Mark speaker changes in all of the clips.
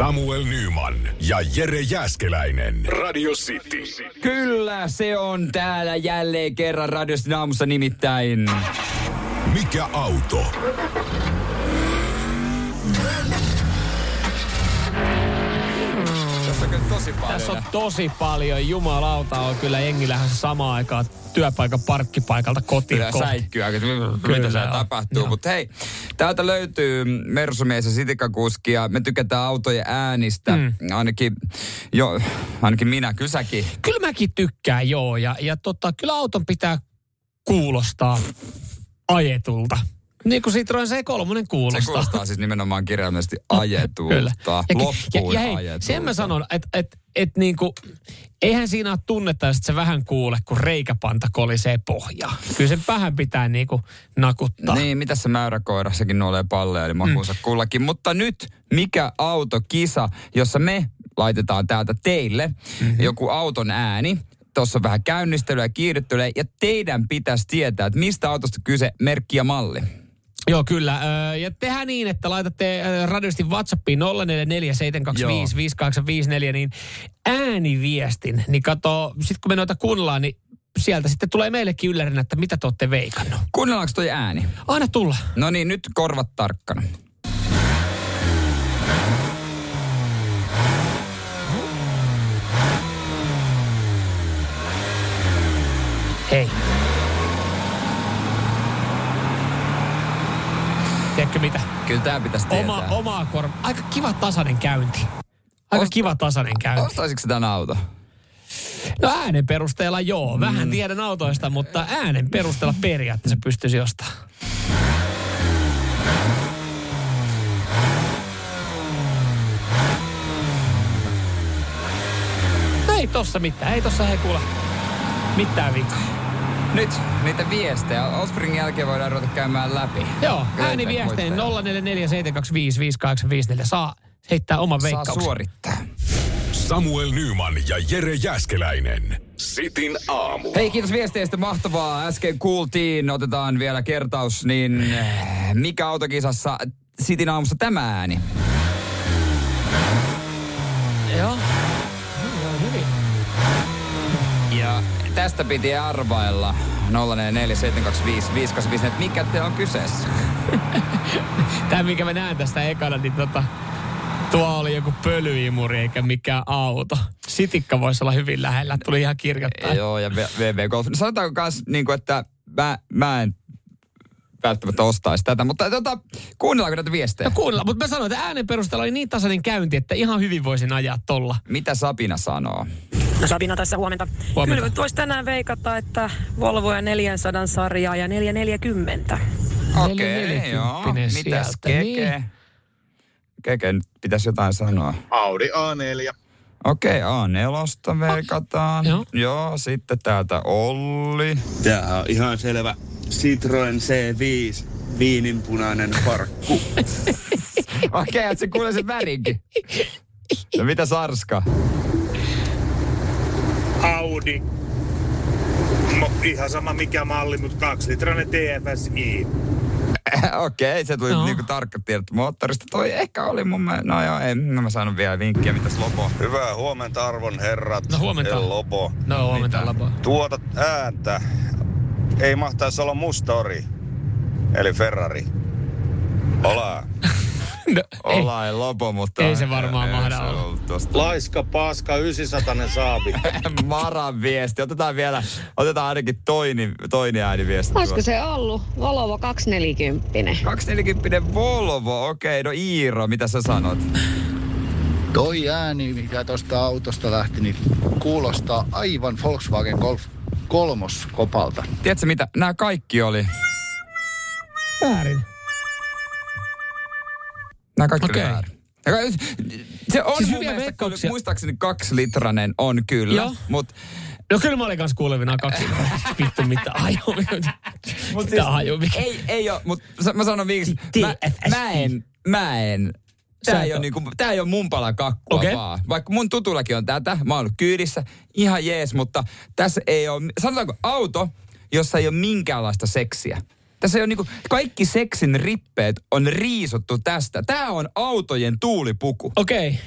Speaker 1: Samuel Nyman ja Jere Jäskeläinen. Radio City.
Speaker 2: Kyllä, se on täällä jälleen kerran radiosta aamussa nimittäin.
Speaker 1: Mikä auto?
Speaker 2: Tässä on kyllä tosi paljon.
Speaker 3: Tässä on tosi paljon. Jumalauta on kyllä jengi lähdössä samaan aikaan työpaikan parkkipaikalta kotiin
Speaker 2: Kyllä
Speaker 3: kohti. Kyllä,
Speaker 2: mitä
Speaker 3: joo.
Speaker 2: tapahtuu. Mutta hei, täältä löytyy Mersumies ja Sitikakuski ja me tykätään autojen äänistä.
Speaker 3: Mm.
Speaker 2: Ainakin, jo, ainakin minä, kyllä säkin.
Speaker 3: Kyllä mäkin tykkään, joo. Ja, ja tota, kyllä auton pitää kuulostaa ajetulta. Niin kuin Citroen C3
Speaker 2: Se
Speaker 3: kuulostaa.
Speaker 2: kuulostaa siis nimenomaan kirjaimellisesti ajetulta.
Speaker 3: Kyllä. Ja,
Speaker 2: Loppuun
Speaker 3: ja, ja hei,
Speaker 2: ajetulta.
Speaker 3: sen mä sanon, että et, et niinku, eihän siinä ole tunnetta, jos sä vähän kuule, kun reikäpanta kolisee pohjaa. Kyllä sen vähän pitää niinku nakuttaa.
Speaker 2: Niin, mitä se mäyräkoira, sekin nuolee palleja, eli makuunsa mm. kullakin. Mutta nyt, mikä autokisa, jossa me laitetaan täältä teille mm-hmm. joku auton ääni. Tuossa on vähän käynnistelyä ja kiihdyttelyä, ja teidän pitäisi tietää, että mistä autosta kyse, merkki ja malli.
Speaker 3: Joo, kyllä. Ja tehdään niin, että laitatte radiosti WhatsAppiin 0447255854, niin ääniviestin. Niin kato, sit kun me noita kuunnellaan, niin sieltä sitten tulee meillekin yllärinä, että mitä te olette veikannut.
Speaker 2: Kuunnellaanko toi ääni?
Speaker 3: Aina tulla.
Speaker 2: No niin, nyt korvat tarkkana.
Speaker 3: Hei. Tiedätkö mitä?
Speaker 2: Kyllä tää pitäisi tietää.
Speaker 3: Oma, omaa korva. Aika kiva tasainen käynti. Aika
Speaker 2: Osta-
Speaker 3: kiva tasainen käynti.
Speaker 2: Ostaisitko tän auto?
Speaker 3: No äänen perusteella joo. Vähän tiedän autoista, mutta äänen perusteella periaatteessa pystyisi ostamaan. No ei tossa mitään. Ei tossa hei kuule mitään vikaa.
Speaker 2: Nyt niitä viestejä. Ospringin jälkeen voidaan ruveta käymään läpi.
Speaker 3: Joo, ääniviesteen
Speaker 2: voittaja.
Speaker 3: 0447255854. Saa heittää oman
Speaker 2: Saa
Speaker 3: veikkauksen.
Speaker 2: suorittaa.
Speaker 1: Samuel Nyman ja Jere Jäskeläinen. Sitin aamu.
Speaker 2: Hei, kiitos viesteistä. Mahtavaa. Äsken kuultiin, otetaan vielä kertaus, niin mikä autokisassa Sitin aamussa tämä ääni?
Speaker 3: Joo. Joo, hyvin.
Speaker 2: Ja tästä piti arvailla 0447255854, että mikä te on kyseessä.
Speaker 3: Tämä, mikä mä näen tästä ekana, niin tota, tuo oli joku pölyimuri eikä mikään auto. Sitikka voisi olla hyvin lähellä. Tuli ihan kirjoittaa.
Speaker 2: Joo, ja VV Golf. Sanotaanko kans, niin kuin, että mä, mä en välttämättä ostaisi tätä, mutta tota, kuunnellaanko näitä viestejä?
Speaker 3: No kuunnella, mutta mä sanoin, että äänen perusteella oli niin tasainen käynti, että ihan hyvin voisin ajaa tolla.
Speaker 2: Mitä Sapina sanoo?
Speaker 4: No Sabina tässä huomenta.
Speaker 3: Huomenta.
Speaker 4: Kyllä voisi tänään veikata, että Volvo ja 400 sarjaa ja 440.
Speaker 2: Okei, joo.
Speaker 3: 440
Speaker 2: Mitäs
Speaker 3: sieltä,
Speaker 2: Keke?
Speaker 3: niin.
Speaker 2: Keke, nyt pitäisi jotain sanoa.
Speaker 5: Audi A4.
Speaker 2: Okei, A4 veikataan.
Speaker 3: Joo.
Speaker 2: Joo, sitten täältä Olli.
Speaker 5: Tää on ihan selvä Citroen C5 viininpunainen parkku.
Speaker 2: Okei, että se kuulee sen värinkin. No mitä Sarska?
Speaker 6: Audi. Ihan sama mikä malli, mutta kaksilitrainen TFSI.
Speaker 2: Okei, se tuli
Speaker 3: Joo.
Speaker 2: niinku tarkka tiedot moottorista. Toi ehkä oli mun mielestä, no joo, en no mä saanut vielä vinkkiä, mitäs Lopo.
Speaker 5: Hyvää huomenta arvon herrat.
Speaker 3: No huomenta.
Speaker 5: El Lobo.
Speaker 3: No huomenta lapa.
Speaker 5: Tuota ääntä ei mahtaisi olla mustori, eli Ferrari. Ola.
Speaker 3: No, ei.
Speaker 2: Ollaan Lopo, mutta...
Speaker 3: Ei se varmaan mahda
Speaker 2: se
Speaker 3: olla.
Speaker 6: Laiska, paska, 900 saabi.
Speaker 2: Maran viesti. Otetaan vielä, otetaan ainakin toini, toini ääniviesti.
Speaker 7: Olisiko se ollut Volvo 240?
Speaker 2: 240 Volvo, okei. No Iiro, mitä sä sanot?
Speaker 8: Toi ääni, mikä tuosta autosta lähti, niin kuulostaa aivan Volkswagen Golf kolmoskopalta.
Speaker 2: Tiedätkö mitä? Nämä kaikki oli.
Speaker 3: Väärin.
Speaker 2: Nämä kaikki
Speaker 3: Okei.
Speaker 2: oli väärin. Ja Se on
Speaker 3: Siis
Speaker 2: mun mielestä, kyllä, muistaakseni kaksilitrainen on kyllä,
Speaker 3: Joo.
Speaker 2: mutta
Speaker 3: No kyllä mä olin kanssa kuulevina kaksi. Vittu mitä.
Speaker 2: Mut
Speaker 3: Mitä haju. mikä-
Speaker 2: Ei, ei ole, mutta mä sanon viiksi, mä, mä en, mä en, Tää ei, ole niinku, tää ei ole mun pala kakkua
Speaker 3: Okei.
Speaker 2: vaan. Vaikka mun tutullakin on tätä, mä oon ollut kyydissä, ihan jees, mutta tässä ei ole, sanotaanko auto, jossa ei ole minkäänlaista seksiä. Tässä ole niinku, kaikki seksin rippeet on riisuttu tästä. Tää on autojen tuulipuku.
Speaker 3: Okei. Okay.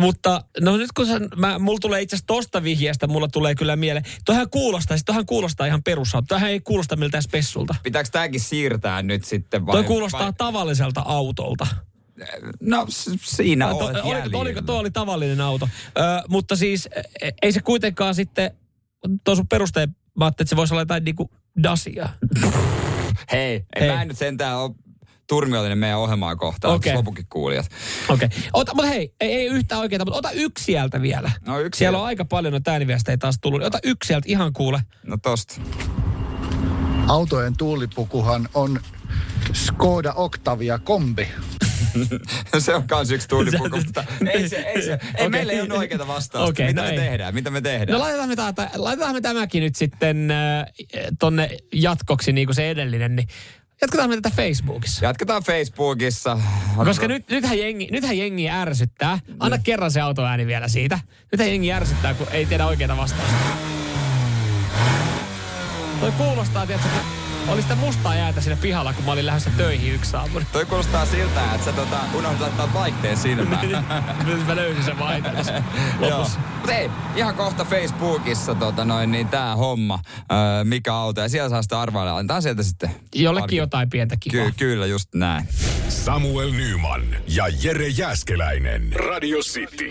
Speaker 3: Mutta no nyt kun sä, mä, mulla tulee itse asiassa tosta vihjeestä, mulla tulee kyllä mieleen. Toihan kuulostaa, siis toihan kuulostaa ihan perusauto. Toihan ei kuulosta miltään spessulta.
Speaker 2: Pitääkö tääkin siirtää nyt sitten vai?
Speaker 3: Toi kuulostaa
Speaker 2: vai-
Speaker 3: tavalliselta autolta.
Speaker 2: No siinä
Speaker 3: To,
Speaker 2: olet
Speaker 3: oliko,
Speaker 2: jäljellä.
Speaker 3: oliko tuo oli tavallinen auto? Ö, mutta siis e- ei se kuitenkaan sitten, tuo sun perusteen, mä ajattelin, että se voisi olla jotain niinku dasia.
Speaker 2: Hei, en
Speaker 3: Hei.
Speaker 2: mä nyt sentään ole turmiollinen meidän ohjelmaa kohtaan,
Speaker 3: Okei.
Speaker 2: okay. lopukin kuulijat.
Speaker 3: Okei. Okay. Ota, mutta hei, ei, ei yhtään oikeaa, mutta ota yksi sieltä vielä.
Speaker 2: No yksi
Speaker 3: Siellä on aika paljon noita ääniviestejä taas tullut. Ota yksi sieltä ihan kuule.
Speaker 2: No tosta.
Speaker 8: Autojen tuulipukuhan on Skoda Octavia kombi.
Speaker 2: se on kans yksi tuulipuku, mutta ei se, ei se, ei
Speaker 3: Okei.
Speaker 2: meillä ei ole oikeita vastausta.
Speaker 3: Okei,
Speaker 2: Mitä
Speaker 3: no
Speaker 2: me
Speaker 3: ei.
Speaker 2: tehdään? Mitä me tehdään?
Speaker 3: No laitetaan me, tätä, laitetaan me tämäkin nyt sitten äh, tonne jatkoksi niin kuin se edellinen, niin jatketaan me tätä Facebookissa.
Speaker 2: Jatketaan Facebookissa.
Speaker 3: Koska nyt, nythän, jengi, nythän jengi ärsyttää. Anna kerran se autoääni vielä siitä. Nythän jengi ärsyttää, kun ei tiedä oikeita vastausta. Toi kuulostaa, tiedätkö, kun oli sitä mustaa jäätä siinä pihalla, kun mä olin lähdössä töihin yksi aamu.
Speaker 2: Toi kuulostaa siltä, että sä tota, unohdit laittaa vaihteen silmään.
Speaker 3: Nyt mä löysin sen vaihteen lopussa.
Speaker 2: Mut ei, ihan kohta Facebookissa tota noin, niin tää homma, öö, mikä auto, ja siellä saa sitä arvailla. Antaa sieltä sitten.
Speaker 3: Jollekin
Speaker 2: pari-
Speaker 3: jotain pientä kivaa.
Speaker 2: Ky- kyllä, just näin.
Speaker 1: Samuel Nyman ja Jere Jäskeläinen. Radio City.